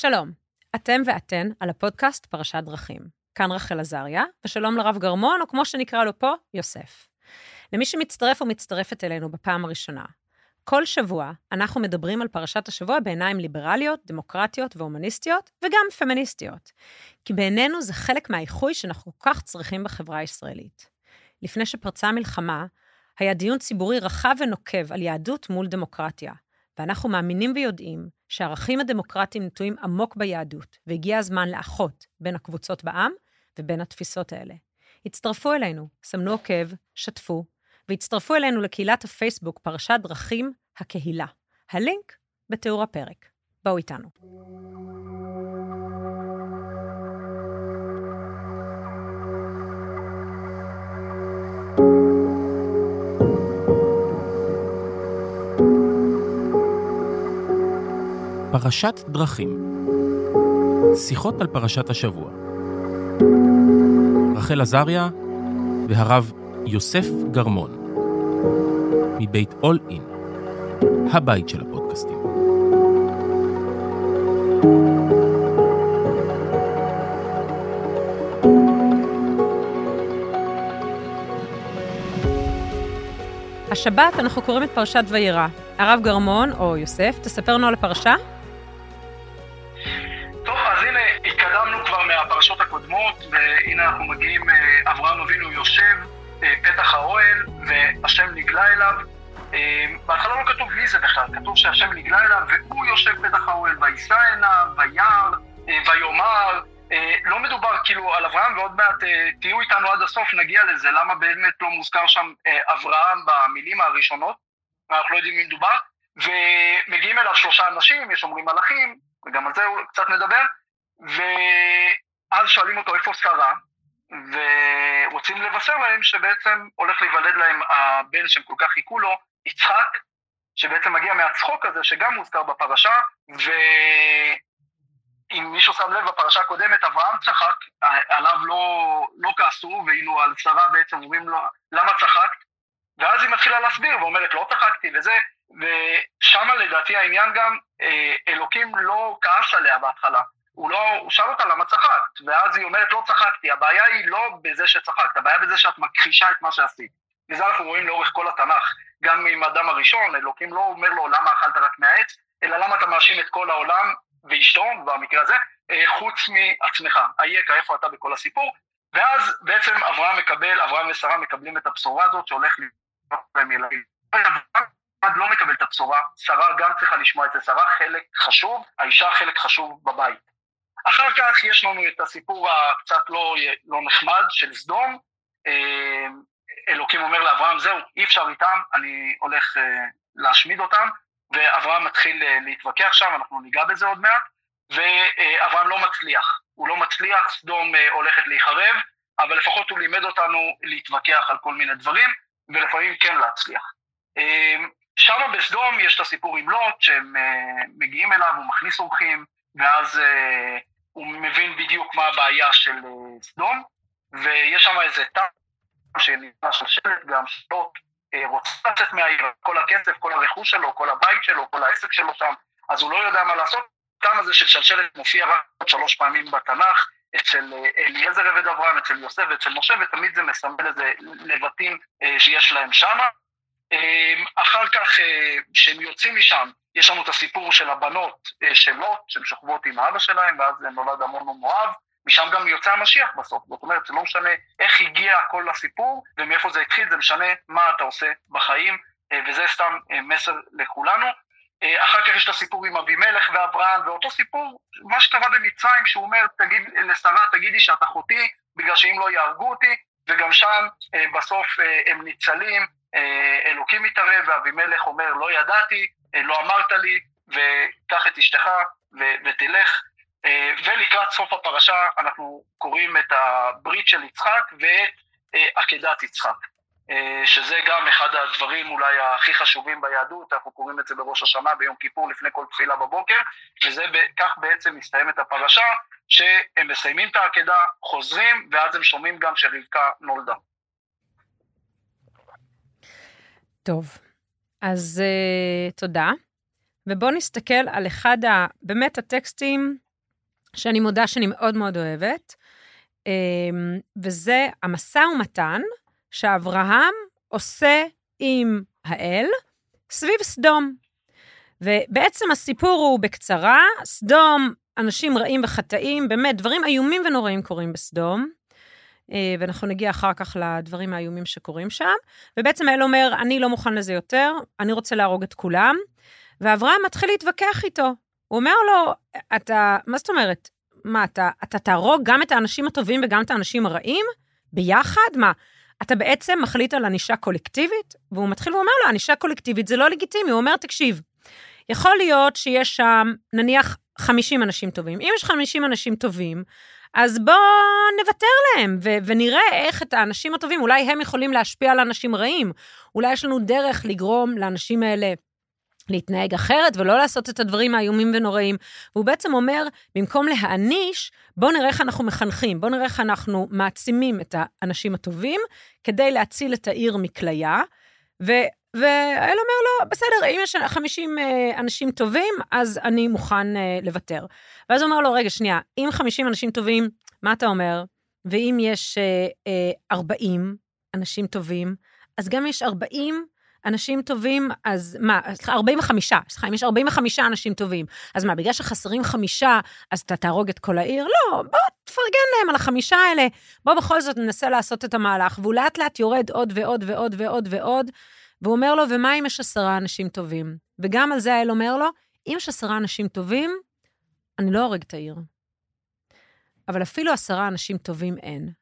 שלום, אתם ואתן על הפודקאסט פרשת דרכים. כאן רחל עזריה, ושלום לרב גרמון, או כמו שנקרא לו פה, יוסף. למי שמצטרף או מצטרפת אלינו בפעם הראשונה, כל שבוע אנחנו מדברים על פרשת השבוע בעיניים ליברליות, דמוקרטיות והומניסטיות, וגם פמיניסטיות. כי בעינינו זה חלק מהאיחוי שאנחנו כל כך צריכים בחברה הישראלית. לפני שפרצה המלחמה, היה דיון ציבורי רחב ונוקב על יהדות מול דמוקרטיה, ואנחנו מאמינים ויודעים שהערכים הדמוקרטיים נטועים עמוק ביהדות, והגיע הזמן לאחות בין הקבוצות בעם ובין התפיסות האלה. הצטרפו אלינו, סמנו עוקב, שתפו, והצטרפו אלינו לקהילת הפייסבוק פרשת דרכים הקהילה. הלינק בתיאור הפרק. בואו איתנו. פרשת דרכים שיחות על פרשת השבוע רחל עזריה והרב יוסף גרמון מבית אול אין, הבית של הפודקאסטים. השבת אנחנו קוראים את פרשת וירא. הרב גרמון, או יוסף, תספר לנו על הפרשה? והנה אנחנו מגיעים, אה, אברהם אבינו יושב אה, פתח האוהל, והשם נגלה אליו. אה, בהתחלה לא כתוב מי זה בכלל, כתוב שהשם נגלה אליו, והוא יושב פתח האוהל, ויישא עיניו, וירא, ויאמר. לא מדובר כאילו על אברהם, ועוד מעט תהיו איתנו עד הסוף, נגיע לזה, למה באמת לא מוזכר שם אברהם במילים הראשונות, אנחנו לא יודעים מי מדובר, ומגיעים אליו שלושה אנשים, יש אומרים מלאכים, וגם על זה קצת נדבר, ואז שואלים אותו איפה שרה, ורוצים לבשר להם שבעצם הולך להיוולד להם הבן שהם כל כך חיכו לו, יצחק, שבעצם מגיע מהצחוק הזה שגם מוזכר בפרשה, ואם מישהו שם לב בפרשה הקודמת, אברהם צחק, עליו לא, לא כעסו, ואילו על שרה בעצם אומרים לו, למה צחקת? ואז היא מתחילה להסביר ואומרת, לא צחקתי וזה, ושם לדעתי העניין גם, אה, אלוקים לא כעס עליה בהתחלה, הוא לא, הוא שאל אותה למה צחקת, ואז היא אומרת לא צחקתי, הבעיה היא לא בזה שצחקת, הבעיה בזה שאת מכחישה את מה שעשית. וזה אנחנו רואים לאורך כל התנ"ך, גם עם אדם הראשון, אלוקים לא אומר לו למה אכלת רק מהעץ, אלא למה אתה מאשים את כל העולם ואשתו, במקרה הזה, אה, חוץ מעצמך, אייכה, איפה אתה בכל הסיפור, ואז בעצם אברהם מקבל, אברהם ושרה מקבלים את הבשורה הזאת שהולך להיות להם ילדים. אברהם לא מקבל את הבשורה, שרה גם צריכה לשמוע את זה, שרה חלק חשוב, האישה חלק חשוב בבית. אחר כך יש לנו את הסיפור הקצת לא, לא נחמד של סדום. אה, אלוקים אומר לאברהם, זהו, אי אפשר איתם, אני הולך אה, להשמיד אותם, ואברהם מתחיל אה, להתווכח שם, אנחנו ניגע בזה עוד מעט, ואברהם לא מצליח. הוא לא מצליח, סדום הולכת להיחרב, אבל לפחות הוא לימד אותנו להתווכח על כל מיני דברים, ולפעמים כן להצליח. שם בסדום יש את הסיפור עם לוט, שהם מגיעים אליו, הוא מכניס אורחים, ואז הוא מבין בדיוק מה הבעיה של אה, סדום, ויש שם איזה טעם שנקרא שלשלת גם שלוט אה, רוצה לצאת מהעיר, כל הכסף, כל הרכוש שלו, כל הבית שלו, כל העסק שלו שם, אז הוא לא יודע מה לעשות. הטעם הזה של שלשלת מופיע רק שלוש פעמים בתנ"ך, אצל אה, אליעזר עבד אברהם, אצל יוסף ואצל משה, ותמיד זה מסמל איזה לבטים שיש להם שמה. אחר כך, כשהם יוצאים משם, יש לנו את הסיפור של הבנות אה, של לוט, שהן שוכבות עם האבא שלהם, ואז נולד המון ומואב, משם גם יוצא המשיח בסוף. זאת אומרת, זה לא משנה איך הגיע כל הסיפור ומאיפה זה התחיל, זה משנה מה אתה עושה בחיים, אה, וזה סתם אה, מסר לכולנו. אחר כך יש את הסיפור עם אבימלך ואברהם, ואותו סיפור, מה שקרה במצרים, שהוא אומר תגיד, לשרה, תגידי שאת אחותי, בגלל שאם לא יהרגו אותי, וגם שם בסוף הם ניצלים, אלוקים מתערב, ואבימלך אומר לא ידעתי, אה, לא אמרת לי, וקח את אשתך ו- ותלך. אה, ולקראת סוף הפרשה אנחנו קוראים את הברית של יצחק ואת אה, עקדת יצחק, שזה גם אחד הדברים אולי הכי חשובים ביהדות, אנחנו קוראים את זה בראש השנה ביום כיפור לפני כל תפילה בבוקר, וזה כך בעצם מסתיימת הפרשה, שהם מסיימים את העקדה, חוזרים, ואז הם שומעים גם שרבקה נולדה. טוב, אז uh, תודה. ובואו נסתכל על אחד ה... באמת הטקסטים שאני מודה שאני מאוד מאוד אוהבת, אמ, וזה המשא ומתן שאברהם עושה עם האל סביב סדום. ובעצם הסיפור הוא בקצרה, סדום, אנשים רעים וחטאים, באמת, דברים איומים ונוראים קורים בסדום. אה, ואנחנו נגיע אחר כך לדברים האיומים שקורים שם. ובעצם האל אומר, אני לא מוכן לזה יותר, אני רוצה להרוג את כולם. ואברהם מתחיל להתווכח איתו. הוא אומר לו, אתה, מה זאת אומרת? מה, אתה, אתה תהרוג גם את האנשים הטובים וגם את האנשים הרעים? ביחד? מה, אתה בעצם מחליט על ענישה קולקטיבית? והוא מתחיל ואומר לו, ענישה קולקטיבית זה לא לגיטימי. הוא אומר, תקשיב, יכול להיות שיש שם, נניח, 50 אנשים טובים. אם יש 50 אנשים טובים, אז בואו נוותר להם ו- ונראה איך את האנשים הטובים, אולי הם יכולים להשפיע על אנשים רעים. אולי יש לנו דרך לגרום לאנשים האלה להתנהג אחרת ולא לעשות את הדברים האיומים ונוראים. והוא בעצם אומר, במקום להעניש, בואו נראה איך אנחנו מחנכים, בואו נראה איך אנחנו מעצימים את האנשים הטובים כדי להציל את העיר מכליה. והאל אומר לו, בסדר, אם יש 50 אה, אנשים טובים, אז אני מוכן אה, לוותר. ואז הוא אומר לו, רגע, שנייה, אם 50 אנשים טובים, מה אתה אומר? ואם יש 40 אה, אנשים טובים, אז גם יש 40 אנשים טובים, אז מה, סליחה, 45, סליחה, אם יש 45 אנשים טובים, אז מה, בגלל שחסרים חמישה, אז אתה תהרוג את כל העיר? לא, בוא תפרגן להם על החמישה האלה, בוא בכל זאת ננסה לעשות את המהלך, והוא לאט לאט יורד עוד ועוד ועוד ועוד ועוד, והוא אומר לו, ומה אם יש עשרה אנשים טובים? וגם על זה האל אומר לו, אם יש עשרה אנשים טובים, אני לא הורג את העיר. אבל אפילו עשרה אנשים טובים אין.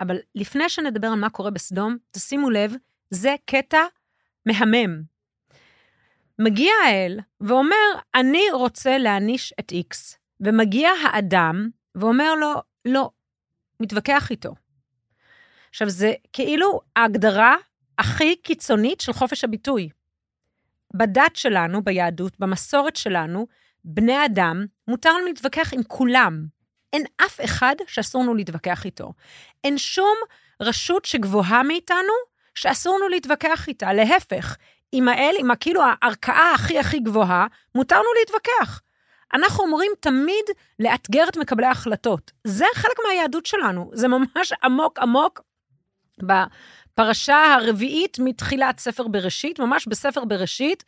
אבל לפני שנדבר על מה קורה בסדום, תשימו לב, זה קטע מהמם. מגיע האל ואומר, אני רוצה להעניש את איקס. ומגיע האדם ואומר לו, לא, מתווכח איתו. עכשיו, זה כאילו ההגדרה הכי קיצונית של חופש הביטוי. בדת שלנו, ביהדות, במסורת שלנו, בני אדם, מותר לנו להתווכח עם כולם. אין אף אחד שאסור לנו להתווכח איתו. אין שום רשות שגבוהה מאיתנו שאסור לנו להתווכח איתה. להפך, עם האל, עם כאילו הערכאה הכי הכי גבוהה, מותר לנו להתווכח. אנחנו אומרים תמיד לאתגר את מקבלי ההחלטות. זה חלק מהיהדות שלנו, זה ממש עמוק עמוק בפרשה הרביעית מתחילת ספר בראשית, ממש בספר בראשית,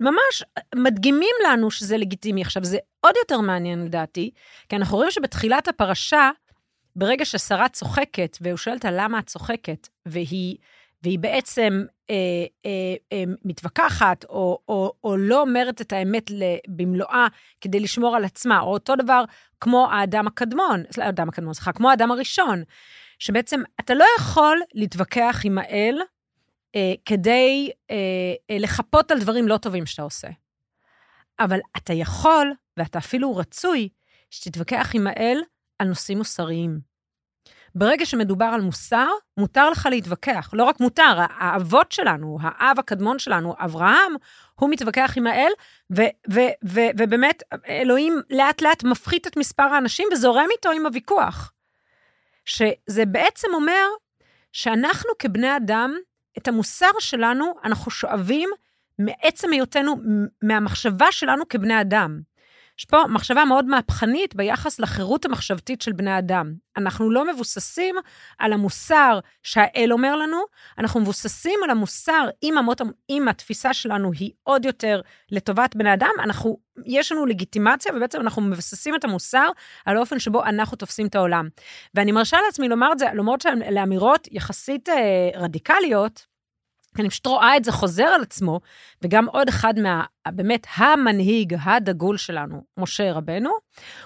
ממש מדגימים לנו שזה לגיטימי. עכשיו, זה עוד יותר מעניין לדעתי, כי אנחנו רואים שבתחילת הפרשה, ברגע ששרה צוחקת, והוא שואל אותה למה את צוחקת, והיא והיא בעצם אה, אה, אה, מתווכחת, או, או, או לא אומרת את האמת במלואה כדי לשמור על עצמה, או אותו דבר כמו האדם הקדמון, סליחה, האדם הקדמון, סליחה, כמו האדם הראשון, שבעצם אתה לא יכול להתווכח עם האל אה, כדי אה, אה, לחפות על דברים לא טובים שאתה עושה. אבל אתה יכול, ואתה אפילו רצוי, שתתווכח עם האל על נושאים מוסריים. ברגע שמדובר על מוסר, מותר לך להתווכח. לא רק מותר, האבות שלנו, האב הקדמון שלנו, אברהם, הוא מתווכח עם האל, ו- ו- ו- ובאמת, אלוהים לאט לאט מפחית את מספר האנשים וזורם איתו עם הוויכוח. שזה בעצם אומר שאנחנו כבני אדם, את המוסר שלנו אנחנו שואבים מעצם היותנו, מהמחשבה שלנו כבני אדם. יש פה מחשבה מאוד מהפכנית ביחס לחירות המחשבתית של בני אדם. אנחנו לא מבוססים על המוסר שהאל אומר לנו, אנחנו מבוססים על המוסר, אם, המות, אם התפיסה שלנו היא עוד יותר לטובת בני אדם, אנחנו, יש לנו לגיטימציה, ובעצם אנחנו מבססים את המוסר על האופן שבו אנחנו תופסים את העולם. ואני מרשה לעצמי לומר את זה, למרות שאלה אמירות יחסית אה, רדיקליות, אני פשוט רואה את זה חוזר על עצמו, וגם עוד אחד מה, באמת, המנהיג הדגול שלנו, משה רבנו,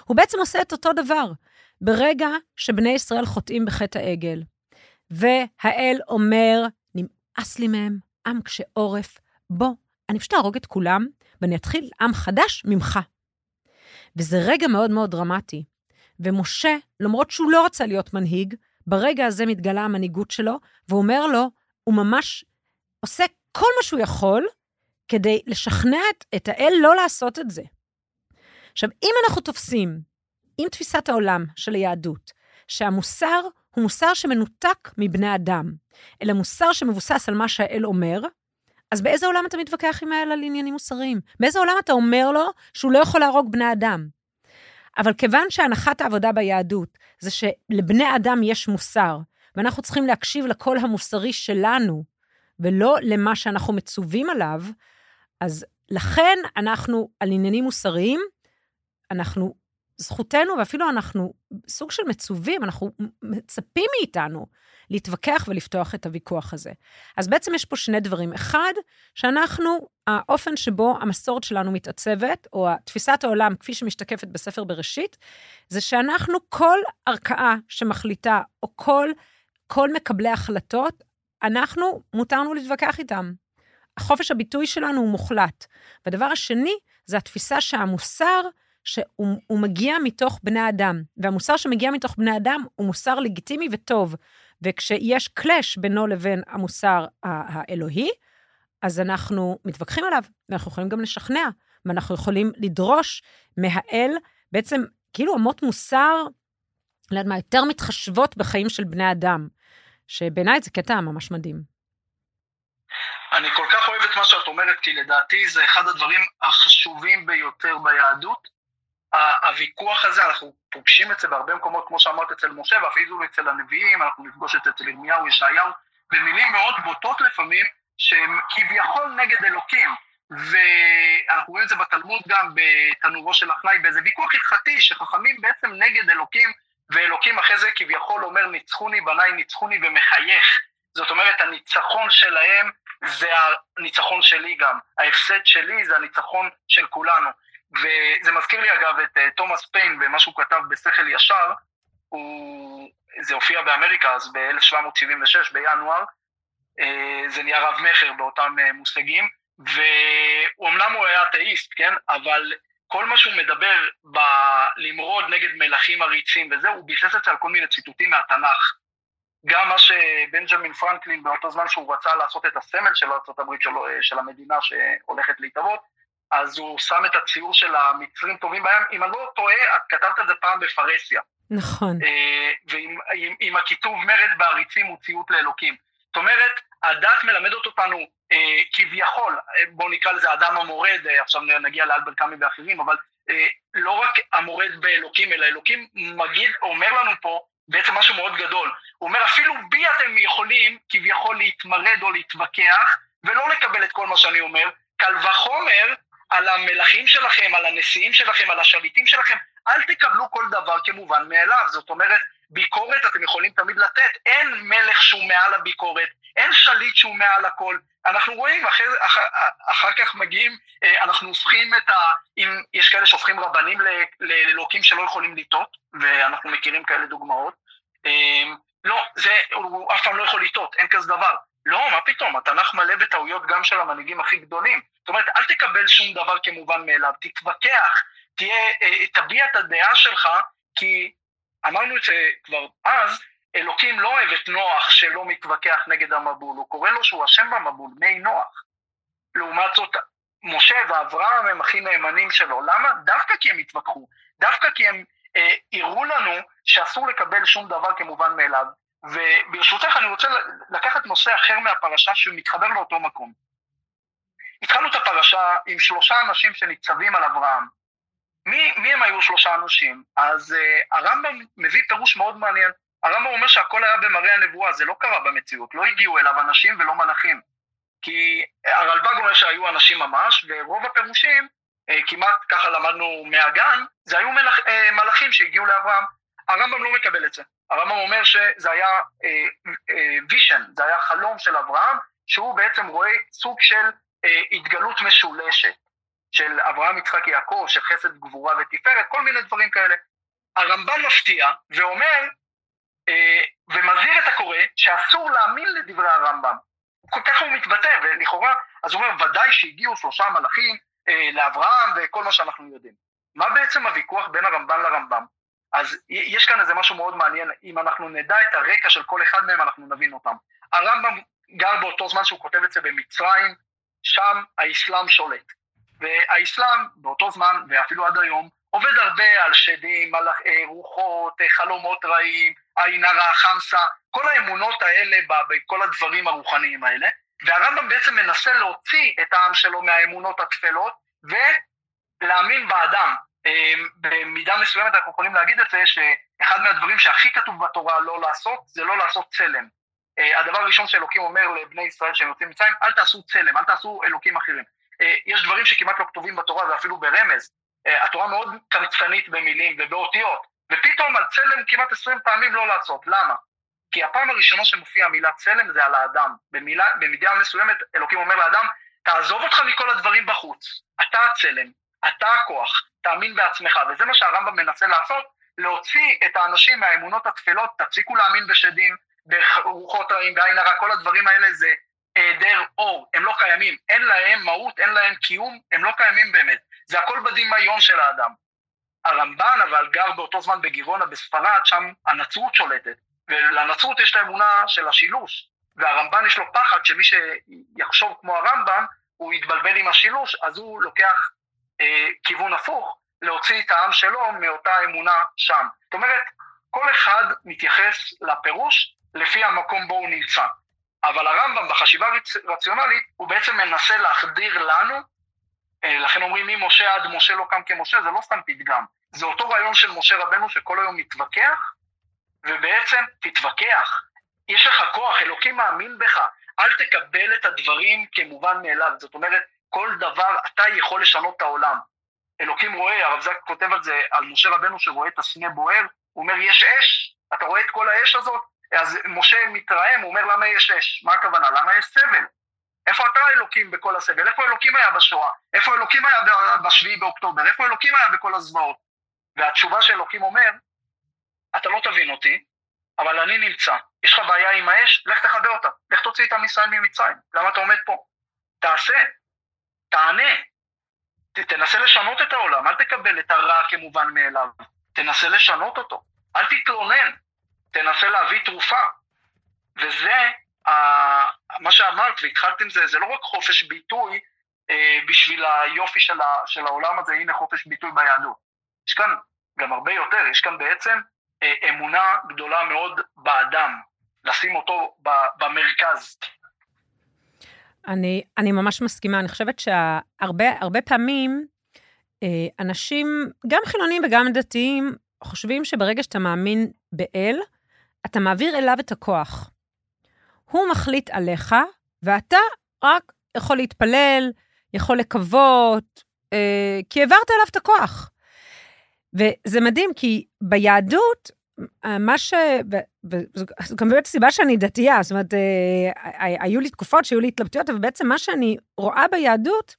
הוא בעצם עושה את אותו דבר. ברגע שבני ישראל חוטאים בחטא העגל, והאל אומר, נמאס לי מהם, עם קשה עורף, בוא, אני פשוט אהרוג את כולם, ואני אתחיל עם חדש ממך. וזה רגע מאוד מאוד דרמטי. ומשה, למרות שהוא לא רצה להיות מנהיג, ברגע הזה מתגלה המנהיגות שלו, והוא אומר לו, הוא ממש עושה כל מה שהוא יכול כדי לשכנע את, את האל לא לעשות את זה. עכשיו, אם אנחנו תופסים עם תפיסת העולם של היהדות, שהמוסר הוא מוסר שמנותק מבני אדם, אלא מוסר שמבוסס על מה שהאל אומר, אז באיזה עולם אתה מתווכח עם האל על עניינים מוסריים? באיזה עולם אתה אומר לו שהוא לא יכול להרוג בני אדם? אבל כיוון שהנחת העבודה ביהדות זה שלבני אדם יש מוסר, ואנחנו צריכים להקשיב לקול המוסרי שלנו, ולא למה שאנחנו מצווים עליו, אז לכן אנחנו, על עניינים מוסריים, אנחנו, זכותנו, ואפילו אנחנו סוג של מצווים, אנחנו מצפים מאיתנו להתווכח ולפתוח את הוויכוח הזה. אז בעצם יש פה שני דברים. אחד, שאנחנו, האופן שבו המסורת שלנו מתעצבת, או תפיסת העולם כפי שמשתקפת בספר בראשית, זה שאנחנו, כל ערכאה שמחליטה, או כל, כל מקבלי החלטות, אנחנו, מותרנו להתווכח איתם. החופש הביטוי שלנו הוא מוחלט. והדבר השני, זה התפיסה שהמוסר, שהוא מגיע מתוך בני אדם, והמוסר שמגיע מתוך בני אדם הוא מוסר לגיטימי וטוב. וכשיש קלאש בינו לבין המוסר האלוהי, אז אנחנו מתווכחים עליו, ואנחנו יכולים גם לשכנע, ואנחנו יכולים לדרוש מהאל בעצם כאילו אמות מוסר, לא יודעת מה, יותר מתחשבות בחיים של בני אדם, שבעיניי זה קטע ממש מדהים. אני כל כך אוהב את מה שאת אומרת, כי לדעתי זה אחד הדברים החשובים ביותר ביהדות. הוויכוח הזה, אנחנו פוגשים את זה בהרבה מקומות, כמו שאמרת, אצל משה, ואפילו אצל הנביאים, אנחנו נפגוש את זה אצל ירמיהו, ישעיהו, במילים מאוד בוטות לפעמים, שהם כביכול נגד אלוקים. ואנחנו רואים את זה בתלמוד גם בתנורו של החנאי, באיזה ויכוח הלכתי, שחכמים בעצם נגד אלוקים, ואלוקים אחרי זה כביכול אומר ניצחוני בניי ניצחוני ומחייך. זאת אומרת, הניצחון שלהם זה הניצחון שלי גם. ההפסד שלי זה הניצחון של כולנו. וזה מזכיר לי אגב את uh, תומאס פיין במה שהוא כתב בשכל ישר, הוא, זה הופיע באמריקה אז ב-1776 בינואר, uh, זה נהיה רב מכר באותם uh, מושגים, ואומנם הוא היה אתאיסט, כן, אבל כל מה שהוא מדבר בלמרוד נגד מלכים עריצים וזה, הוא ביסס את זה על כל מיני ציטוטים מהתנ"ך. גם מה שבנג'מין פרנקלין באותו זמן שהוא רצה לעשות את הסמל של ארה"ב של, של המדינה שהולכת להתאבות, אז הוא שם את הציור של המצרים טובים בים, אם אני לא טועה, את כתבת את זה פעם בפרהסיה. נכון. אה, ועם עם, עם הכיתוב מרד בעריצים הוא ציות לאלוקים. זאת אומרת, הדת מלמדת אותנו אה, כביכול, אה, בואו נקרא לזה אדם המורד, אה, עכשיו נגיע לאלבר קאמי ואחרים, אבל אה, לא רק המורד באלוקים, אלא אלוקים מגיד, אומר לנו פה בעצם משהו מאוד גדול. הוא אומר, אפילו בי אתם יכולים כביכול להתמרד או להתווכח, ולא לקבל את כל מה שאני אומר, קל וחומר על המלכים שלכם, על הנשיאים שלכם, על השליטים שלכם, אל תקבלו כל דבר כמובן מאליו. זאת אומרת, ביקורת אתם יכולים תמיד לתת, אין מלך שהוא מעל הביקורת, אין שליט שהוא מעל הכל. אנחנו רואים, אחר, אחר, אחר כך מגיעים, אה, אנחנו הופכים את ה... אם יש כאלה שהופכים רבנים לאלוקים שלא יכולים לטעות, ואנחנו מכירים כאלה דוגמאות. אה, לא, זה, הוא אף פעם לא יכול לטעות, אין כזה דבר. לא, מה פתאום, התנ"ך מלא בטעויות גם של המנהיגים הכי גדולים. זאת אומרת, אל תקבל שום דבר כמובן מאליו, תתווכח, תהיה, אה, תביע את הדעה שלך, כי אמרנו את זה כבר אז, אלוקים לא אוהב את נוח שלא מתווכח נגד המבול, הוא קורא לו שהוא אשם במבול, מי נוח. לעומת זאת, משה ואברהם הם הכי נאמנים שלו. למה? דווקא כי הם התווכחו, דווקא כי הם אה, הראו לנו שאסור לקבל שום דבר כמובן מאליו. וברשותך אני רוצה לקחת נושא אחר מהפרשה שמתחבר לאותו מקום. התחלנו את הפרשה עם שלושה אנשים שניצבים על אברהם. מי, מי הם היו שלושה אנשים? אז uh, הרמב"ם מביא פירוש מאוד מעניין. הרמב"ם אומר שהכל היה במראה הנבואה, זה לא קרה במציאות, לא הגיעו אליו אנשים ולא מלאכים. כי הרלב"ג אומר שהיו אנשים ממש, ורוב הפירושים, uh, כמעט ככה למדנו מהגן, זה היו מלאכ, uh, מלאכים שהגיעו לאברהם. הרמב"ם לא מקבל את זה. הרמב"ם אומר שזה היה וישן, uh, uh, זה היה חלום של אברהם, שהוא בעצם רואה סוג של אה, התגלות משולשת של אברהם, יצחק, יעקב, של חסד, גבורה ותפארת, כל מיני דברים כאלה. הרמב"ם מפתיע ואומר, אה, ומזהיר את הקורא, שאסור להאמין לדברי הרמב"ם. כל כך הוא מתבטא, ולכאורה, אז הוא אומר, ודאי שהגיעו שלושה מלאכים אה, לאברהם וכל מה שאנחנו יודעים. מה בעצם הוויכוח בין הרמב"ן לרמב"ם? אז יש כאן איזה משהו מאוד מעניין, אם אנחנו נדע את הרקע של כל אחד מהם, אנחנו נבין אותם. הרמב"ם גר באותו זמן שהוא כותב את זה במצרים, שם האסלאם שולט. והאסלאם באותו זמן, ואפילו עד היום, עובד הרבה על שדים, על אה, רוחות, אה, חלומות רעים, עין הרע, חמסה, כל האמונות האלה בכל הדברים הרוחניים האלה, והרמב"ם בעצם מנסה להוציא את העם שלו מהאמונות התפלות ולהאמין באדם. במידה מסוימת אנחנו יכולים להגיד את זה, שאחד מהדברים שהכי כתוב בתורה לא לעשות, זה לא לעשות צלם. הדבר הראשון שאלוקים אומר לבני ישראל שהם יוצאים מצרים, אל תעשו צלם, אל תעשו אלוקים אחרים. יש דברים שכמעט לא כתובים בתורה ואפילו ברמז. התורה מאוד קמצנית במילים ובאותיות, ופתאום על צלם כמעט עשרים פעמים לא לעשות. למה? כי הפעם הראשונה שמופיעה המילה צלם זה על האדם. במילה, במידה מסוימת אלוקים אומר לאדם, תעזוב אותך מכל הדברים בחוץ, אתה הצלם, אתה הכוח, תאמין בעצמך, וזה מה שהרמב"ם מנסה לעשות, להוציא את האנשים מהאמונות התפלות, תפסיקו להאמין בשדים, ברוחות רעים, בעין הרע, כל הדברים האלה זה היעדר אור, הם לא קיימים, אין להם מהות, אין להם קיום, הם לא קיימים באמת, זה הכל בדמיון של האדם. הרמב"ן אבל גר באותו זמן בגירונה בספרד, שם הנצרות שולטת, ולנצרות יש את האמונה של השילוש, והרמב"ן יש לו פחד שמי שיחשוב כמו הרמב"ם, הוא יתבלבל עם השילוש, אז הוא לוקח אה, כיוון הפוך, להוציא את העם שלו מאותה אמונה שם. זאת אומרת, כל אחד מתייחס לפירוש לפי המקום בו הוא נמצא. אבל הרמב"ם בחשיבה רציונלית, הוא בעצם מנסה להחדיר לנו, אה, לכן אומרים ממשה עד משה לא קם כמשה, זה לא סתם פתגם, זה אותו רעיון של משה רבנו שכל היום מתווכח, ובעצם תתווכח, יש לך כוח, אלוקים מאמין בך, אל תקבל את הדברים כמובן מאליו, זאת אומרת, כל דבר אתה יכול לשנות את העולם. אלוקים רואה, הרב זק כותב על זה, על משה רבנו שרואה את הסנה בוער, הוא אומר, יש אש, אתה רואה את כל האש הזאת? אז משה מתרעם, הוא אומר, למה יש אש? מה הכוונה? למה יש סבל? איפה אתה אלוקים בכל הסבל? איפה אלוקים היה בשואה? איפה אלוקים היה בשביעי באוקטובר? איפה אלוקים היה בכל הזוועות? והתשובה שאלוקים אומר, אתה לא תבין אותי, אבל אני נמצא. יש לך בעיה עם האש? לך תכבה אותה. לך תוציא את עם ישראל ממצרים. למה אתה עומד פה? תעשה. תענה. ת, תנסה לשנות את העולם, אל תקבל את הרע כמובן מאליו. תנסה לשנות אותו. אל תתלונן. תנסה להביא תרופה. וזה מה שאמרת והתחלת עם זה, זה לא רק חופש ביטוי אה, בשביל היופי של, ה, של העולם הזה, הנה חופש ביטוי ביהדות. יש כאן גם הרבה יותר, יש כאן בעצם אה, אמונה גדולה מאוד באדם, לשים אותו במרכז. אני, אני ממש מסכימה, אני חושבת שהרבה פעמים אה, אנשים, גם חילונים וגם דתיים, חושבים שברגע שאתה מאמין באל, אתה מעביר אליו את הכוח. הוא מחליט עליך, ואתה רק יכול להתפלל, יכול לקוות, אה, כי העברת אליו את הכוח. וזה מדהים, כי ביהדות, מה ש... וזו גם באמת סיבה שאני דתייה, זאת אומרת, אה, היו לי תקופות שהיו לי התלבטויות, אבל בעצם מה שאני רואה ביהדות,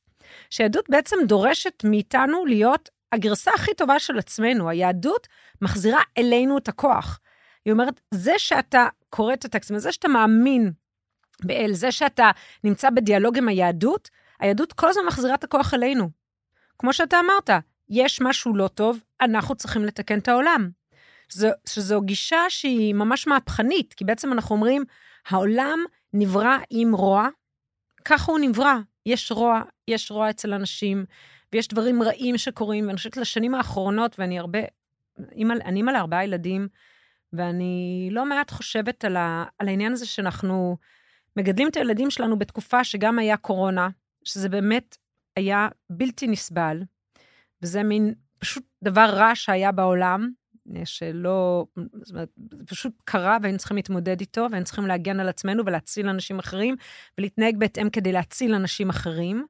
שיהדות בעצם דורשת מאיתנו להיות הגרסה הכי טובה של עצמנו. היהדות מחזירה אלינו את הכוח. היא אומרת, זה שאתה קורא את הטקסטים, זה שאתה מאמין באל, זה שאתה נמצא בדיאלוג עם היהדות, היהדות כל הזמן מחזירה את הכוח אלינו. כמו שאתה אמרת, יש משהו לא טוב, אנחנו צריכים לתקן את העולם. שזו, שזו גישה שהיא ממש מהפכנית, כי בעצם אנחנו אומרים, העולם נברא עם רוע, ככה הוא נברא. יש רוע, יש רוע אצל אנשים, ויש דברים רעים שקורים, ואני חושבת לשנים האחרונות, ואני הרבה, אני אימא לארבעה ילדים, ואני לא מעט חושבת על, ה, על העניין הזה שאנחנו מגדלים את הילדים שלנו בתקופה שגם היה קורונה, שזה באמת היה בלתי נסבל, וזה מין פשוט דבר רע שהיה בעולם, שלא, זאת אומרת, פשוט קרה והיינו צריכים להתמודד איתו, והיינו צריכים להגן על עצמנו ולהציל אנשים אחרים, ולהתנהג בהתאם כדי להציל אנשים אחרים.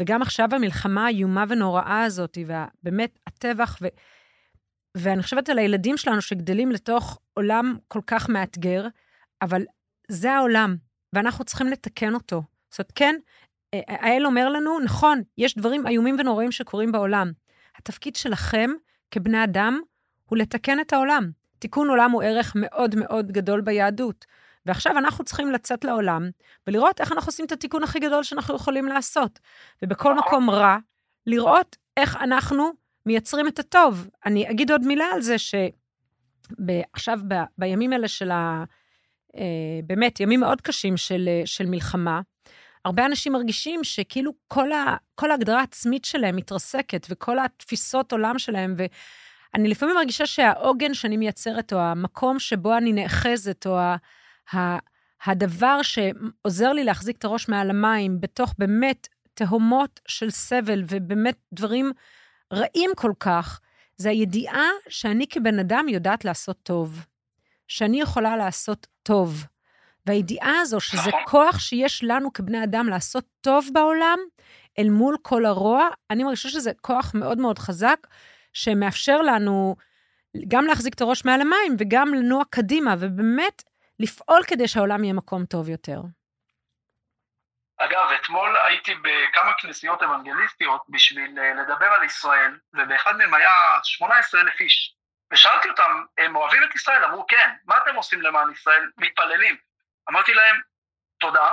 וגם עכשיו המלחמה האיומה ונוראה הזאת, ובאמת הטבח, ו... ואני חושבת על הילדים שלנו שגדלים לתוך עולם כל כך מאתגר, אבל זה העולם, ואנחנו צריכים לתקן אותו. זאת אומרת, כן, האל אומר לנו, נכון, יש דברים איומים ונוראים שקורים בעולם. התפקיד שלכם כבני אדם הוא לתקן את העולם. תיקון עולם הוא ערך מאוד מאוד גדול ביהדות. ועכשיו אנחנו צריכים לצאת לעולם ולראות איך אנחנו עושים את התיקון הכי גדול שאנחנו יכולים לעשות. ובכל מקום רע, לראות איך אנחנו מייצרים את הטוב. אני אגיד עוד מילה על זה, שעכשיו, ב, בימים האלה של ה... אה, באמת, ימים מאוד קשים של, של מלחמה, הרבה אנשים מרגישים שכאילו כל, ה, כל ההגדרה העצמית שלהם מתרסקת, וכל התפיסות עולם שלהם, ואני לפעמים מרגישה שהעוגן שאני מייצרת, או המקום שבו אני נאחזת, או ה, ה, הדבר שעוזר לי להחזיק את הראש מעל המים, בתוך באמת תהומות של סבל, ובאמת דברים רעים כל כך, זה הידיעה שאני כבן אדם יודעת לעשות טוב. שאני יכולה לעשות טוב. והידיעה הזו שזה. כוח שיש לנו כבני אדם לעשות טוב בעולם, אל מול כל הרוע, אני מרגישה שזה כוח מאוד מאוד חזק, שמאפשר לנו גם להחזיק את הראש מעל המים וגם לנוע קדימה, ובאמת לפעול כדי שהעולם יהיה מקום טוב יותר. אגב, אתמול הייתי בכמה כנסיות אוונגליסטיות בשביל אה, לדבר על ישראל, ובאחד מהם היה 18 אלף איש. ושאלתי אותם, הם אוהבים את ישראל? אמרו, כן. מה אתם עושים למען ישראל? מתפללים. אמרתי להם, תודה,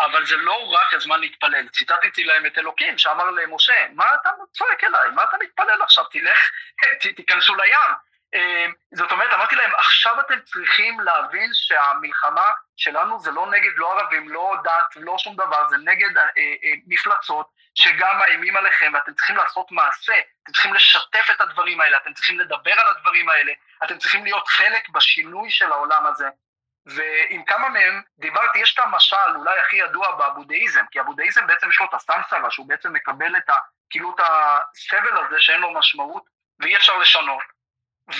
אבל זה לא רק הזמן להתפלל. ציטטתי להם את אלוקים שאמר למשה, מה אתה צועק אליי? מה אתה מתפלל עכשיו? תלך, תיכנסו לים. אה, זאת אומרת, אמרתי להם, עכשיו אתם צריכים להבין שהמלחמה שלנו זה לא נגד לא ערבים, לא דת, לא שום דבר, זה נגד אה, אה, מפלצות שגם מאיימים עליכם, ואתם צריכים לעשות מעשה, אתם צריכים לשתף את הדברים האלה, אתם צריכים לדבר על הדברים האלה, אתם צריכים להיות חלק בשינוי של העולם הזה. ועם כמה מהם דיברתי, יש את המשל אולי הכי ידוע בבודהיזם, כי הבודהיזם בעצם יש לו את הסמסרה, שהוא בעצם מקבל את ה... כאילו את הסבל הזה שאין לו משמעות ואי אפשר לשנות.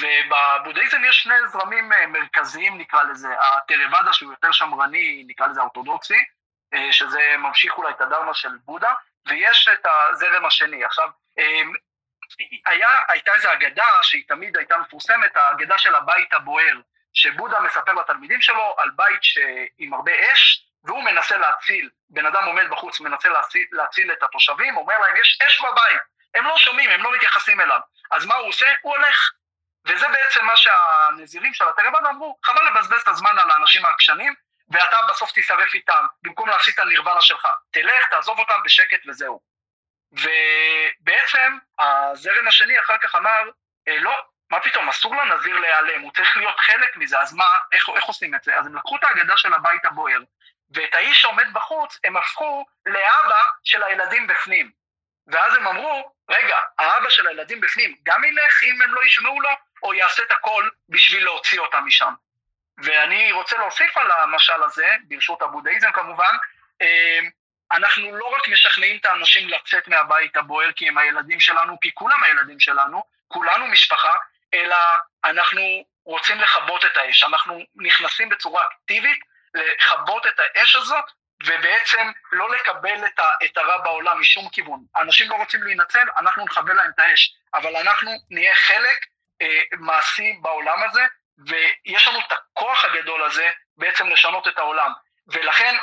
ובבודהיזם יש שני זרמים אה, מרכזיים נקרא לזה, הטרוואדה שהוא יותר שמרני, נקרא לזה אורתודוקסי, אה, שזה ממשיך אולי את הדרמה של בודה, ויש את הזרם השני. עכשיו, אה, היה, הייתה איזו אגדה שהיא תמיד הייתה מפורסמת, האגדה של הבית הבוער, שבודה מספר לתלמידים שלו על בית ש... עם הרבה אש, והוא מנסה להציל, בן אדם עומד בחוץ, מנסה להציל, להציל את התושבים, אומר להם, יש אש בבית, הם לא שומעים, הם לא מתייחסים אליו. אז מה הוא עושה? הוא הולך. וזה בעצם מה שהנזירים של התרבד אמרו, חבל לבזבז את הזמן על האנשים העקשנים, ואתה בסוף תישרף איתם, במקום להפסיד את הנירוונה שלך. תלך, תעזוב אותם בשקט וזהו. ובעצם הזרם השני אחר כך אמר, אה, לא, מה פתאום, אסור לנזיר להיעלם, הוא צריך להיות חלק מזה, אז מה, איך, איך עושים את זה? אז הם לקחו את האגדה של הבית הבוער, ואת האיש שעומד בחוץ, הם הפכו לאבא של הילדים בפנים. ואז הם אמרו, רגע, האבא של הילדים בפנים גם ילך אם הם לא ישמעו לו, או יעשה את הכל בשביל להוציא אותם משם. ואני רוצה להוסיף על המשל הזה, ברשות הבודהיזם כמובן, אמ, אנחנו לא רק משכנעים את האנשים לצאת מהבית הבוער כי הם הילדים שלנו, כי כולם הילדים שלנו, כולנו משפחה, אלא אנחנו רוצים לכבות את האש, אנחנו נכנסים בצורה אקטיבית לכבות את האש הזאת, ובעצם לא לקבל את, הרע בעולם משום כיוון. אנשים לא רוצים להינצל, אנחנו נכבה להם את האש, אבל אנחנו נהיה חלק מעשי בעולם הזה, ויש לנו את הכוח הגדול הזה בעצם לשנות את העולם. ולכן,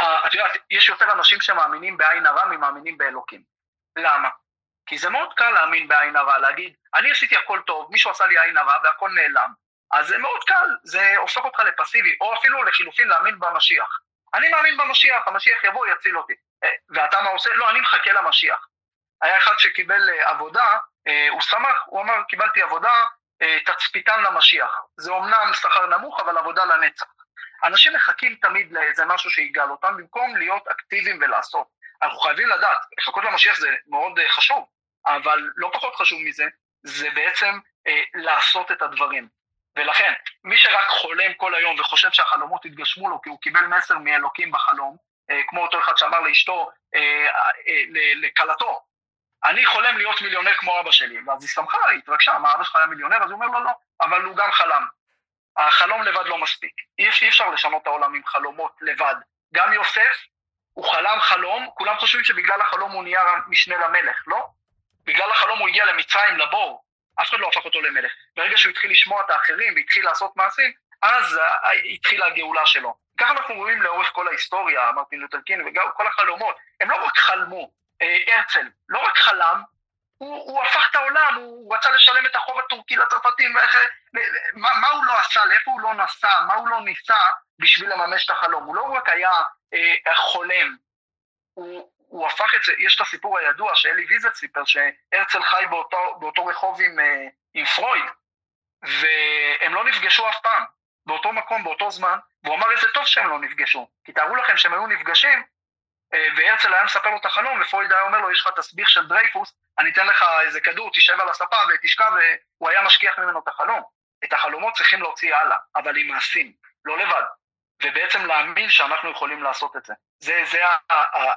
אה, את יודעת, יש יותר אנשים שמאמינים בעין הרע ממאמינים באלוקים. למה? כי זה מאוד קל להאמין בעין הרע, להגיד, אני עשיתי הכל טוב, מישהו עשה לי עין הרע והכל נעלם. אז זה מאוד קל, זה הופך אותך לפסיבי, או אפילו לחילופין להאמין במשיח. אני מאמין במשיח, המשיח יבוא, יציל אותי. אה, ואתה מה עושה? לא, אני מחכה למשיח. היה אחד שקיבל אה, עבודה, אה, הוא שמח, הוא אמר, קיבלתי עבודה, תצפיתן למשיח. זה אומנם שכר נמוך, אבל עבודה לנצח. אנשים מחכים תמיד לאיזה משהו שיגאל אותם, במקום להיות אקטיביים ולעשות. אנחנו חייבים לדעת, לחכות למשיח זה מאוד חשוב, אבל לא פחות חשוב מזה, זה בעצם אה, לעשות את הדברים. ולכן, מי שרק חולם כל היום וחושב שהחלומות יתגשמו לו כי הוא קיבל מסר מאלוקים בחלום, אה, כמו אותו אחד שאמר לאשתו, אה, אה, לכלתו, אני חולם להיות מיליונר כמו אבא שלי, ואז היא שמחה, היא התרגשה, מה אבא שלך היה מיליונר? אז הוא אומר לו, לא, אבל הוא גם חלם. החלום לבד לא מספיק, אי, אי אפשר לשנות את העולם עם חלומות לבד. גם יוסף, הוא חלם חלום, כולם חושבים שבגלל החלום הוא נהיה משנה למלך, לא? בגלל החלום הוא הגיע למצרים, לבור, אף אחד לא הפך אותו למלך. ברגע שהוא התחיל לשמוע את האחרים והתחיל לעשות מעשים, אז אה, התחילה הגאולה שלו. ככה אנחנו רואים לאורך כל ההיסטוריה, מרטין לותר קין וגם כל החלומות, הם לא רק חלמו, הרצל לא רק חלם, הוא, הוא הפך את העולם, הוא רצה לשלם את החוב הטורקי לצרפתים, ואיך, מה, מה הוא לא עשה, לאיפה הוא לא נסע, מה הוא לא ניסה בשביל לממש את החלום. הוא לא רק היה אה, חולם, הוא, הוא הפך את זה, יש את הסיפור הידוע שאלי ויזל סיפר, שהרצל חי באותו, באותו רחוב עם, אה, עם פרויד, והם לא נפגשו אף פעם, באותו מקום, באותו זמן, והוא אמר איזה טוב שהם לא נפגשו, כי תארו לכם שהם היו נפגשים, אה, והרצל היה מספר לו את החלום, ופרויד היה אומר לו, יש לך תסביך של דרייפוס, אני אתן לך איזה כדור, תשב על הספה ותשכב, והוא היה משכיח ממנו את החלום. את החלומות צריכים להוציא הלאה, אבל עם מעשים, לא לבד. ובעצם להאמין שאנחנו יכולים לעשות את זה. זה, זה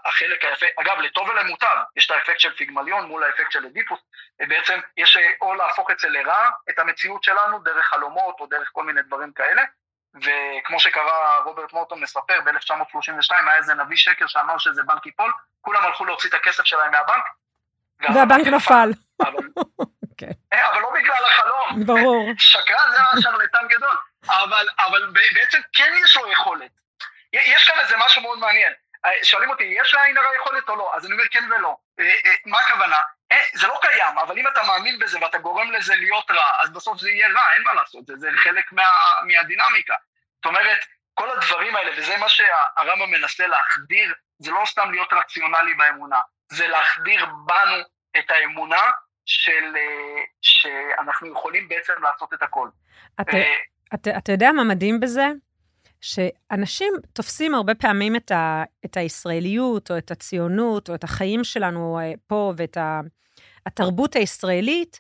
החלק היפה. אגב, לטוב ולמוטב, יש את האפקט של פיגמליון מול האפקט של אדיפוס. בעצם יש או להפוך אצל לרע את המציאות שלנו דרך חלומות או דרך כל מיני דברים כאלה. וכמו שקרה, רוברט מורטון מספר, ב-1932 היה איזה נביא שקר שאמר שזה בנק ייפול, כולם הלכו להוציא את הכסף שלהם מהבנק. והבנק נפל. אבל, כן. אה, אבל לא בגלל החלום. ברור. שקרן זה שרלטן גדול. אבל, אבל בעצם כן יש לו יכולת. יש כאן איזה משהו מאוד מעניין. אה, שואלים אותי, יש לעין הרע יכולת או לא? אז אני אומר כן ולא. אה, מה הכוונה? זה לא קיים, אבל אם אתה מאמין בזה ואתה גורם לזה להיות רע, אז בסוף זה יהיה רע, אין מה לעשות, זה, זה חלק מה, מהדינמיקה. זאת אומרת, כל הדברים האלה, וזה מה שהרמב"ם מנסה להחדיר, זה לא סתם להיות רציונלי באמונה, זה להחדיר בנו את האמונה של, שאנחנו יכולים בעצם לעשות את הכל. אתה, אתה, אתה יודע מה מדהים בזה? שאנשים תופסים הרבה פעמים את, ה, את הישראליות, או את הציונות, או את החיים שלנו אה, פה, ואת ה, התרבות הישראלית,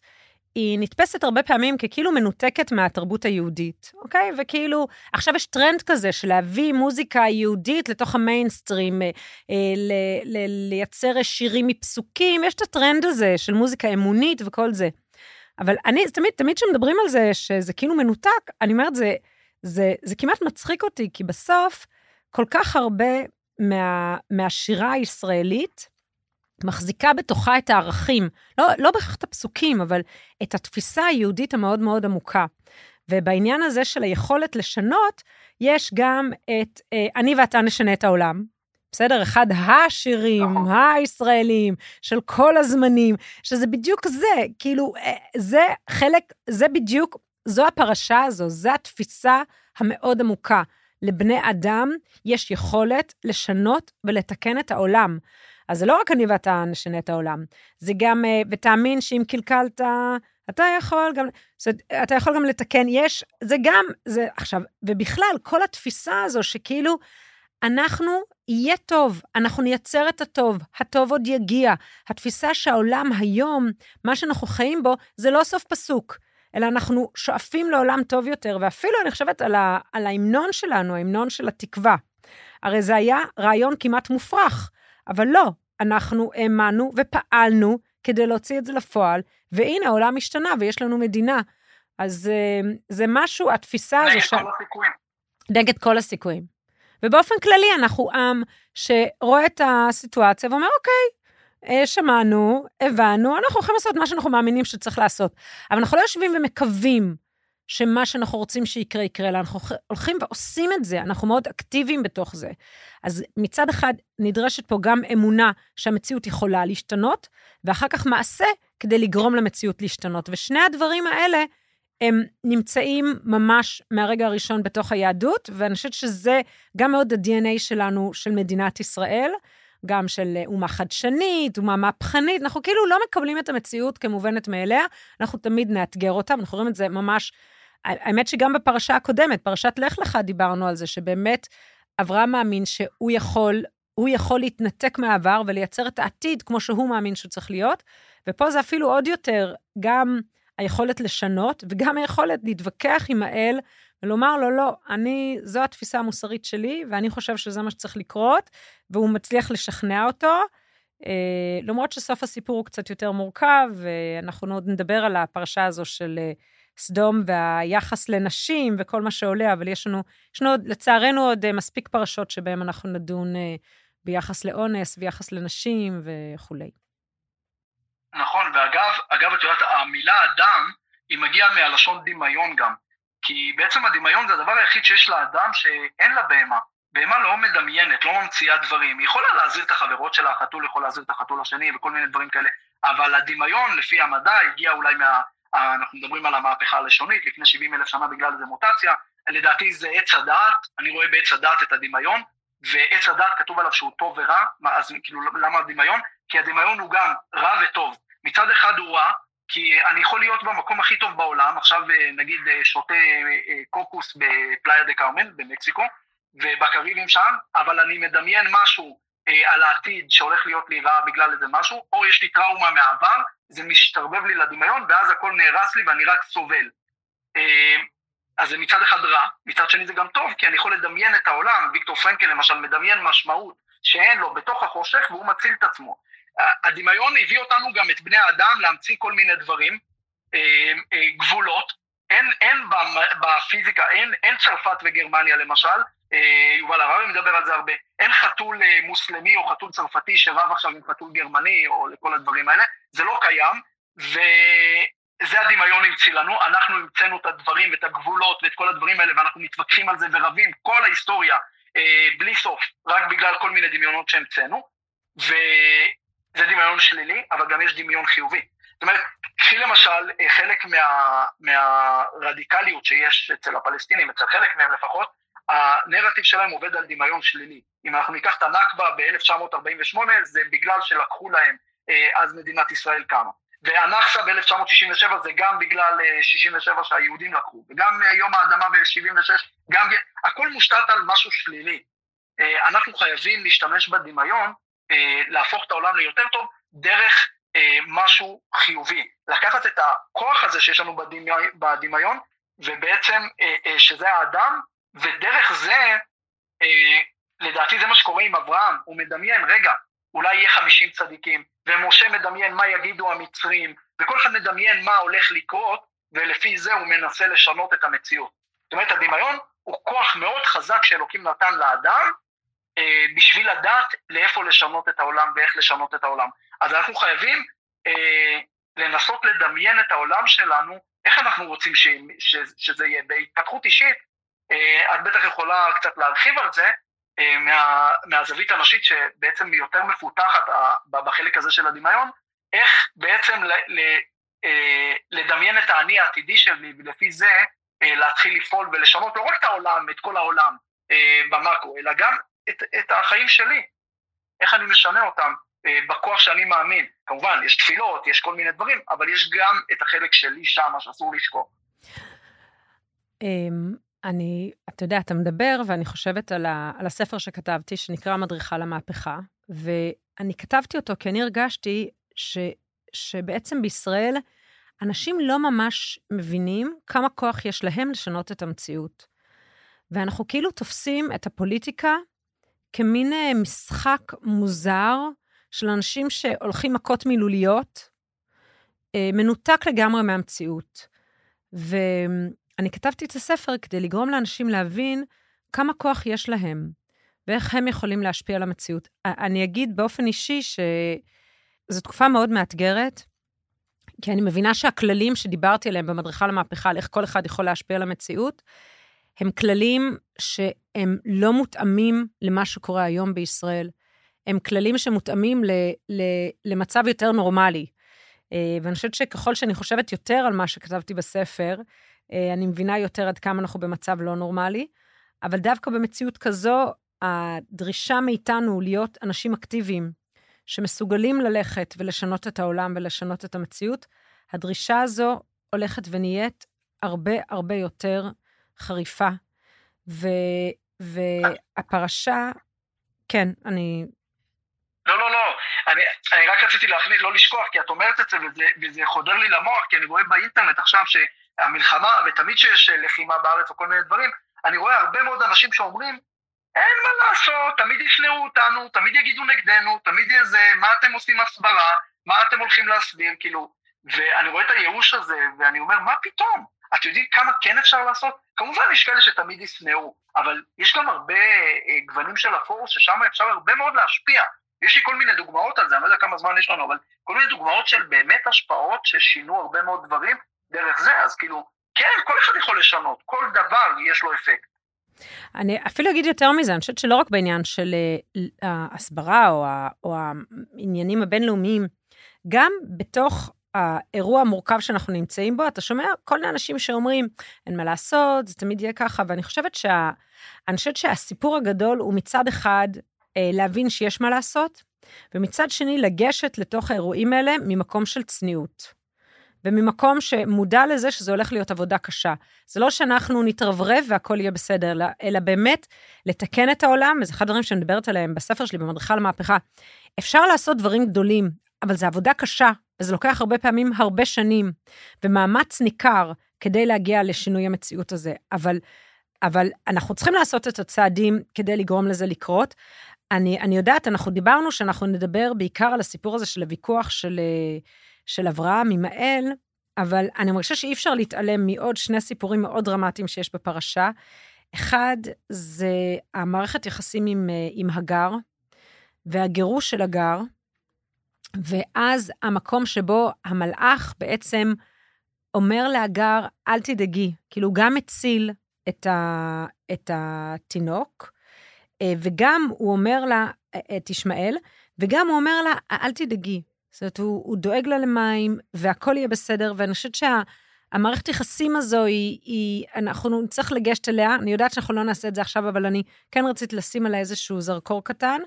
היא נתפסת הרבה פעמים ככאילו מנותקת מהתרבות היהודית, אוקיי? וכאילו, עכשיו יש טרנד כזה של להביא מוזיקה יהודית לתוך המיינסטרים, אה, אה, ל- ל- לייצר שירים מפסוקים, יש את הטרנד הזה של מוזיקה אמונית וכל זה. אבל אני, תמיד, תמיד כשמדברים על זה, שזה כאילו מנותק, אני אומרת, זה, זה, זה כמעט מצחיק אותי, כי בסוף, כל כך הרבה מה, מהשירה הישראלית, מחזיקה בתוכה את הערכים, לא, לא בהכרח את הפסוקים, אבל את התפיסה היהודית המאוד מאוד עמוקה. ובעניין הזה של היכולת לשנות, יש גם את אה, אני ואתה נשנה את העולם. בסדר? אחד השירים נכון. הישראלים של כל הזמנים, שזה בדיוק זה, כאילו, אה, זה חלק, זה בדיוק, זו הפרשה הזו, זו התפיסה המאוד עמוקה. לבני אדם יש יכולת לשנות ולתקן את העולם. אז זה לא רק אני ואתה נשנה את העולם, זה גם, אה, ותאמין שאם קלקלת, אתה יכול גם, אתה יכול גם לתקן, יש, זה גם, זה עכשיו, ובכלל, כל התפיסה הזו שכאילו, אנחנו, יהיה טוב, אנחנו נייצר את הטוב, הטוב עוד יגיע. התפיסה שהעולם היום, מה שאנחנו חיים בו, זה לא סוף פסוק, אלא אנחנו שואפים לעולם טוב יותר, ואפילו אני חושבת על, ה, על ההמנון שלנו, ההמנון של התקווה. הרי זה היה רעיון כמעט מופרך. אבל לא, אנחנו האמנו ופעלנו כדי להוציא את זה לפועל, והנה העולם השתנה ויש לנו מדינה. אז אה, זה משהו, התפיסה הזו... נגד ש... כל הסיכויים. נגד כל הסיכויים. ובאופן כללי אנחנו עם שרואה את הסיטואציה ואומר, אוקיי, שמענו, הבנו, אנחנו הולכים לעשות מה שאנחנו מאמינים שצריך לעשות. אבל אנחנו לא יושבים ומקווים שמה שאנחנו רוצים שיקרה, יקרה, אלא אנחנו הולכים ועושים את זה, אנחנו מאוד אקטיביים בתוך זה. אז מצד אחד נדרשת פה גם אמונה שהמציאות יכולה להשתנות, ואחר כך מעשה כדי לגרום למציאות להשתנות. ושני הדברים האלה, הם נמצאים ממש מהרגע הראשון בתוך היהדות, ואני חושבת שזה גם מאוד ה-DNA שלנו, של מדינת ישראל, גם של אומה חדשנית, אומה מהפכנית, אנחנו כאילו לא מקבלים את המציאות כמובנת מאליה, אנחנו תמיד נאתגר אותה, ואנחנו רואים את זה ממש האמת שגם בפרשה הקודמת, פרשת לך לך, דיברנו על זה, שבאמת אברהם מאמין שהוא יכול, הוא יכול להתנתק מהעבר ולייצר את העתיד כמו שהוא מאמין שהוא צריך להיות, ופה זה אפילו עוד יותר, גם היכולת לשנות וגם היכולת להתווכח עם האל ולומר לו, לא, אני, זו התפיסה המוסרית שלי, ואני חושב שזה מה שצריך לקרות, והוא מצליח לשכנע אותו. אה, למרות שסוף הסיפור הוא קצת יותר מורכב, ואנחנו עוד נדבר על הפרשה הזו של אה, סדום והיחס לנשים וכל מה שעולה, אבל יש לנו, יש לנו לצערנו עוד אה, מספיק פרשות שבהן אנחנו נדון אה, ביחס לאונס ויחס לנשים וכולי. נכון, ואגב, אגב, את יודעת, המילה אדם, היא מגיעה מהלשון דמיון גם. כי בעצם הדמיון זה הדבר היחיד שיש לאדם שאין לה בהמה. בהמה לא מדמיינת, לא ממציאה דברים. היא יכולה להזהיר את החברות שלה, החתול יכול להזהיר את החתול השני וכל מיני דברים כאלה, אבל הדמיון, לפי המדע, הגיע אולי מה, אנחנו מדברים על המהפכה הלשונית, לפני 70 אלף שנה בגלל איזה מוטציה, לדעתי זה עץ הדעת, אני רואה בעץ הדעת את הדמיון, ועץ הדעת כתוב עליו שהוא טוב ורע, אז כאילו למה הדמיון? כי הדמיון הוא גם רע וטוב. מצד אחד הוא רע, כי אני יכול להיות במקום הכי טוב בעולם, עכשיו אה, נגיד אה, שותה אה, קוקוס בפלאיה דה קרמן במקסיקו, ובקריבים שם, אבל אני מדמיין משהו על העתיד שהולך להיות לי רע בגלל איזה משהו, או יש לי טראומה מהעבר, זה משתרבב לי לדמיון, ואז הכל נהרס לי ואני רק סובל. אז זה מצד אחד רע, מצד שני זה גם טוב, כי אני יכול לדמיין את העולם, ויקטור פרנקל למשל מדמיין משמעות שאין לו בתוך החושך והוא מציל את עצמו. הדמיון הביא אותנו גם את בני האדם להמציא כל מיני דברים, אה, אה, גבולות, אין, אין בפיזיקה, אין, אין צרפת וגרמניה למשל, אה, יובל הררי מדבר על זה הרבה, אין חתול מוסלמי או חתול צרפתי שרב עכשיו עם חתול גרמני או לכל הדברים האלה, זה לא קיים, וזה הדמיון המציא לנו, אנחנו המצאנו את הדברים ואת הגבולות ואת כל הדברים האלה ואנחנו מתווכחים על זה ורבים כל ההיסטוריה בלי סוף, רק בגלל כל מיני דמיונות שהמצאנו, וזה דמיון שלילי, אבל גם יש דמיון חיובי. זאת אומרת, קחי למשל אה, חלק מה, מהרדיקליות שיש אצל הפלסטינים, אצל חלק מהם לפחות, הנרטיב שלהם עובד על דמיון שלילי. אם אנחנו ניקח את הנכבה ב-1948, זה בגלל שלקחו להם אה, אז מדינת ישראל קמה. והנכסה ב-1967 זה גם בגלל 67 אה, שהיהודים לקחו, וגם יום האדמה ב-76, גם, הכל מושתת על משהו שלילי. אנחנו חייבים להשתמש בדמיון, להפוך את העולם ליותר טוב, דרך אה, משהו חיובי. לקחת את הכוח הזה שיש לנו בדמיון, בדמיון ובעצם אה, אה, שזה האדם, ודרך זה, אה, לדעתי זה מה שקורה עם אברהם, הוא מדמיין, רגע, אולי יהיה חמישים צדיקים, ומשה מדמיין מה יגידו המצרים, וכל אחד מדמיין מה הולך לקרות, ולפי זה הוא מנסה לשנות את המציאות. זאת אומרת, הדמיון הוא כוח מאוד חזק שאלוקים נתן לאדם, אה, בשביל לדעת לאיפה לשנות את העולם ואיך לשנות את העולם. אז אנחנו חייבים אה, לנסות לדמיין את העולם שלנו, איך אנחנו רוצים ש, ש, שזה יהיה. בהתפתחות אישית, אה, את בטח יכולה קצת להרחיב על זה, אה, מה, מהזווית הנשית שבעצם היא יותר מפותחת אה, בחלק הזה של הדמיון, איך בעצם ל, ל, אה, לדמיין את האני העתידי שלי, ולפי זה אה, להתחיל לפעול ולשנות לא רק את העולם, את כל העולם אה, במאקרו, אלא גם את, את החיים שלי, איך אני משנה אותם. אה, בכוח שאני מאמין. כמובן, יש תפילות, יש כל מיני דברים, אבל יש גם את החלק שלי שם, שאסור לשכוח. אמ, אני, אתה יודע, אתה מדבר, ואני חושבת על, ה, על הספר שכתבתי, שנקרא מדריכה למהפכה, ואני כתבתי אותו כי אני הרגשתי ש, שבעצם בישראל אנשים לא ממש מבינים כמה כוח יש להם לשנות את המציאות. ואנחנו כאילו תופסים את הפוליטיקה כמין אה, משחק מוזר, של אנשים שהולכים מכות מילוליות, אה, מנותק לגמרי מהמציאות. ואני כתבתי את הספר כדי לגרום לאנשים להבין כמה כוח יש להם, ואיך הם יכולים להשפיע על המציאות. אני אגיד באופן אישי שזו תקופה מאוד מאתגרת, כי אני מבינה שהכללים שדיברתי עליהם במדריכה למהפכה, על איך כל אחד יכול להשפיע על המציאות, הם כללים שהם לא מותאמים למה שקורה היום בישראל. הם כללים שמותאמים ל, ל, למצב יותר נורמלי. אה, ואני חושבת שככל שאני חושבת יותר על מה שכתבתי בספר, אה, אני מבינה יותר עד כמה אנחנו במצב לא נורמלי, אבל דווקא במציאות כזו, הדרישה מאיתנו להיות אנשים אקטיביים, שמסוגלים ללכת ולשנות את העולם ולשנות את המציאות, הדרישה הזו הולכת ונהיית הרבה הרבה יותר חריפה. ו, והפרשה, כן, אני לא, לא, לא, אני, אני רק רציתי להכניס, לא לשכוח, כי את אומרת את זה וזה, וזה חודר לי למוח, כי אני רואה באינטרנט עכשיו שהמלחמה, ותמיד שיש לחימה בארץ או כל מיני דברים, אני רואה הרבה מאוד אנשים שאומרים, אין מה לעשות, תמיד ישנאו אותנו, תמיד יגידו נגדנו, תמיד יהיה זה, מה אתם עושים הסברה, מה אתם הולכים להסביר, כאילו, ואני רואה את הייאוש הזה, ואני אומר, מה פתאום? את יודעים כמה כן אפשר לעשות? כמובן יש כאלה שתמיד ישנאו, אבל יש גם הרבה אה, גוונים של אפור ששם אפשר הרבה מאוד להשפיע. יש לי כל מיני דוגמאות על זה, אני לא יודע כמה זמן יש לנו, אבל כל מיני דוגמאות של באמת השפעות ששינו הרבה מאוד דברים דרך זה, אז כאילו, כן, כל אחד יכול לשנות, כל דבר יש לו אפקט. אני אפילו אגיד יותר מזה, אני חושבת שלא רק בעניין של אה, ההסברה או, או העניינים הבינלאומיים, גם בתוך האירוע המורכב שאנחנו נמצאים בו, אתה שומע כל מיני אנשים שאומרים, אין מה לעשות, זה תמיד יהיה ככה, ואני חושבת, שה, אני חושבת שהסיפור הגדול הוא מצד אחד אה, להבין שיש מה לעשות, ומצד שני לגשת לתוך האירועים האלה ממקום של צניעות. וממקום שמודע לזה שזה הולך להיות עבודה קשה. זה לא שאנחנו נתרברב והכל יהיה בסדר, אלא, באמת לתקן את העולם, וזה אחד הדברים שאני מדברת עליהם בספר שלי, במדריכה למהפכה. אפשר לעשות דברים גדולים, אבל זו עבודה קשה, וזה לוקח הרבה פעמים הרבה שנים, ומאמץ ניכר כדי להגיע לשינוי המציאות הזה. אבל, אבל אנחנו צריכים לעשות את הצעדים כדי לגרום לזה לקרות, אני, אני יודעת, אנחנו דיברנו שאנחנו נדבר בעיקר על הסיפור הזה של הוויכוח של, אה, של אברהם עם האל, אבל אני מרגישה שאי אפשר להתעלם מעוד שני סיפורים מאוד דרמטיים שיש בפרשה. אחד, זה המערכת יחסים עם, אה, עם הגר, והגירוש של הגר, ואז המקום שבו המלאך בעצם אומר להגר, אל תדאגי, כאילו, גם מציל את, ה, את התינוק, אה, וגם הוא אומר לה, אה, את ישמעאל, וגם הוא אומר לה, אל תדאגי. זאת אומרת, הוא, הוא דואג לה למים, והכל יהיה בסדר, ואני חושבת שהמערכת יחסים הזו היא, היא, אנחנו נצטרך לגשת אליה, אני יודעת שאנחנו לא נעשה את זה עכשיו, אבל אני כן רציתי לשים עליה איזשהו זרקור קטן.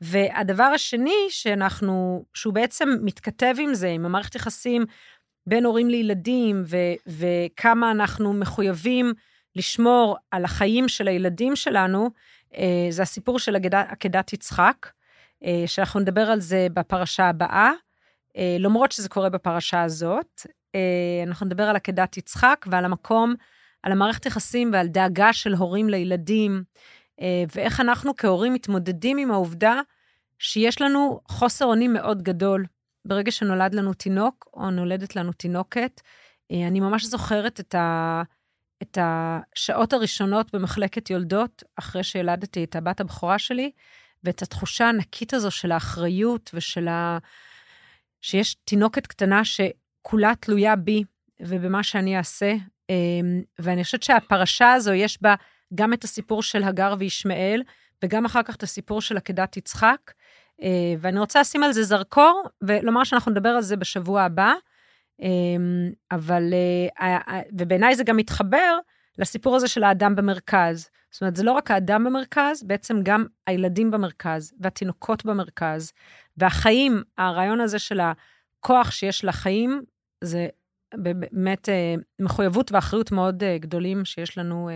והדבר השני שאנחנו, שהוא בעצם מתכתב עם זה, עם המערכת יחסים בין הורים לילדים, ו, וכמה אנחנו מחויבים לשמור על החיים של הילדים שלנו, אה, זה הסיפור של עקדת יצחק, אה, שאנחנו נדבר על זה בפרשה הבאה, אה, למרות שזה קורה בפרשה הזאת. אנחנו נדבר על עקדת יצחק ועל המקום, על המערכת יחסים ועל דאגה של הורים לילדים, ואיך אנחנו כהורים מתמודדים עם העובדה שיש לנו חוסר אונים מאוד גדול. ברגע שנולד לנו תינוק, או נולדת לנו תינוקת, אני ממש זוכרת את ה... את השעות הראשונות במחלקת יולדות, אחרי שילדתי את הבת הבכורה שלי, ואת התחושה הענקית הזו של האחריות ושל ה... שיש תינוקת קטנה שכולה תלויה בי ובמה שאני אעשה. אמ, ואני חושבת שהפרשה הזו, יש בה גם את הסיפור של הגר וישמעאל, וגם אחר כך את הסיפור של עקדת יצחק. אה, ואני רוצה לשים על זה זרקור, ולומר שאנחנו נדבר על זה בשבוע הבא. אמ, אבל, אה, ובעיניי זה גם מתחבר לסיפור הזה של האדם במרכז. זאת אומרת, זה לא רק האדם במרכז, בעצם גם הילדים במרכז, והתינוקות במרכז, והחיים, הרעיון הזה של הכוח שיש לחיים, זה באמת אה, מחויבות ואחריות מאוד אה, גדולים שיש לנו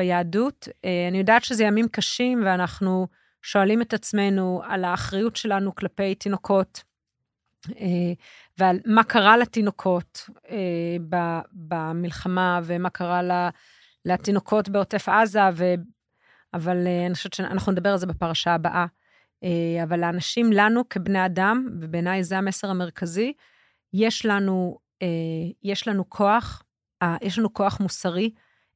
ביהדות. אני יודעת שזה ימים קשים, ואנחנו שואלים את עצמנו על האחריות שלנו כלפי תינוקות. אה, ועל מה קרה לתינוקות אה, במלחמה ומה קרה לתינוקות בעוטף עזה, ו... אבל אה, אני חושבת שאנחנו נדבר על זה בפרשה הבאה. אבל לאנשים, לנו כבני אדם, ובעיניי זה המסר המרכזי, יש לנו, יש לנו כוח, יש לנו כוח מוסרי.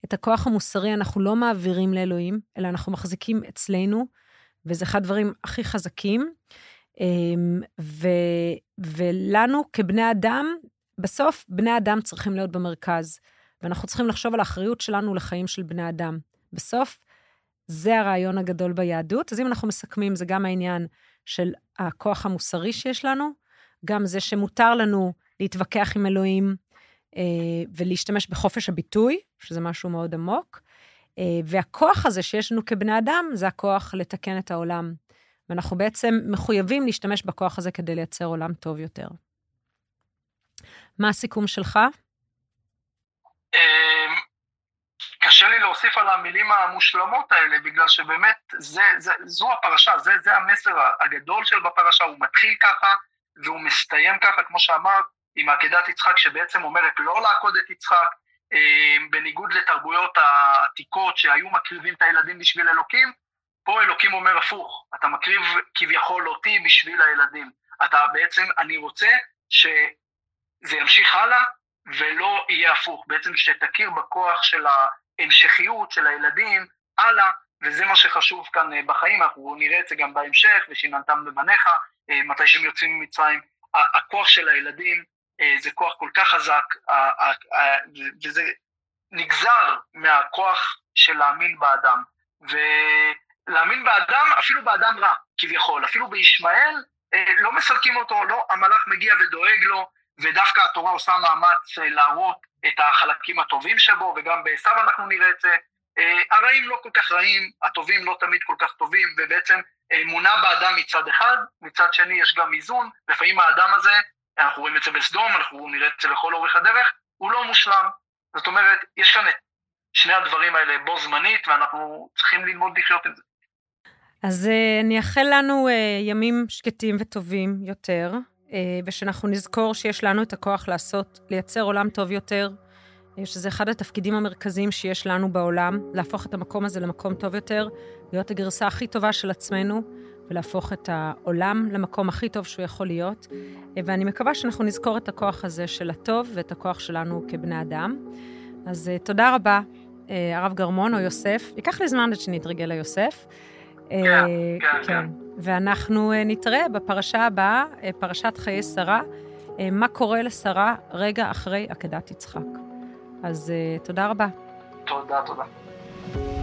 את הכוח המוסרי אנחנו לא מעבירים לאלוהים, אלא אנחנו מחזיקים אצלנו, וזה אחד הדברים הכי חזקים. אמ, ו, ולנו כבני אדם, בסוף בני אדם צריכים להיות במרכז, ואנחנו צריכים לחשוב על האחריות שלנו לחיים של בני אדם. בסוף, זה הרעיון הגדול ביהדות. אז אם אנחנו מסכמים, זה גם העניין של הכוח המוסרי שיש לנו, גם זה שמותר לנו להתווכח עם אלוהים ולהשתמש בחופש הביטוי, שזה משהו מאוד עמוק. אה, והכוח הזה שיש לנו כבני אדם, זה הכוח לתקן את העולם. ואנחנו בעצם מחויבים להשתמש בכוח הזה כדי לייצר עולם טוב יותר. מה הסיכום שלך? אמ, קשה לי להוסיף על המילים המושלמות האלה, בגלל שבאמת זה, זה, זו הפרשה, זה, זה המסר הגדול של בפרשה, הוא מתחיל ככה והוא מסתיים ככה, כמו שאמרת, עם עקדת יצחק שבעצם אומרת לא לעקוד את יצחק, אמ, בניגוד לתרבויות העתיקות שהיו מקריבים את הילדים בשביל אלוקים, פה אלוקים אומר הפוך, אתה מקריב כביכול אותי בשביל הילדים. אתה בעצם, אני רוצה שזה ימשיך הלאה ולא יהיה הפוך. בעצם שתכיר בכוח של ההמשכיות של הילדים הלאה, וזה מה שחשוב כאן אה, בחיים, אנחנו נראה את זה גם בהמשך, ושיננתם בבניך, אה, מתי שהם יוצאים ממצרים. הכוח של הילדים אה, זה כוח כל כך חזק, וזה נגזר מהכוח של להאמין באדם. ו... להאמין באדם, אפילו באדם רע, כביכול, אפילו בישמעאל, אה, לא מסלקים אותו, לא, המלאך מגיע ודואג לו, ודווקא התורה עושה מאמץ אה, להראות את החלקים הטובים שבו, וגם בעשו אנחנו נראה את זה. אה, הרעים לא כל כך רעים, הטובים לא תמיד כל כך טובים, ובעצם אמונה באדם מצד אחד, מצד שני יש גם איזון, לפעמים האדם הזה, אנחנו רואים את זה בסדום, אנחנו נראה את זה לכל אורך הדרך, הוא לא מושלם. זאת אומרת, יש כאן את שני הדברים האלה בו זמנית, ואנחנו צריכים ללמוד לחיות עם זה. אז אה, אני אאחל לנו אה, ימים שקטים וטובים יותר, אה, ושאנחנו נזכור שיש לנו את הכוח לעשות, לייצר עולם טוב יותר, שזה אחד התפקידים המרכזיים שיש לנו בעולם, להפוך את המקום הזה למקום טוב יותר, להיות הגרסה הכי טובה של עצמנו, ולהפוך את העולם למקום הכי טוב שהוא יכול להיות. ואני מקווה שאנחנו נזכור את הכוח הזה של הטוב ואת הכוח שלנו כבני אדם. אז תודה רבה, הרב גרמון או יוסף. ייקח לי זמן עד שנתרגל ליוסף. כן, כן, כן. ואנחנו נתראה בפרשה הבאה, פרשת חיי שרה, מה קורה לשרה רגע אחרי עקדת יצחק. אז תודה רבה. תודה, תודה.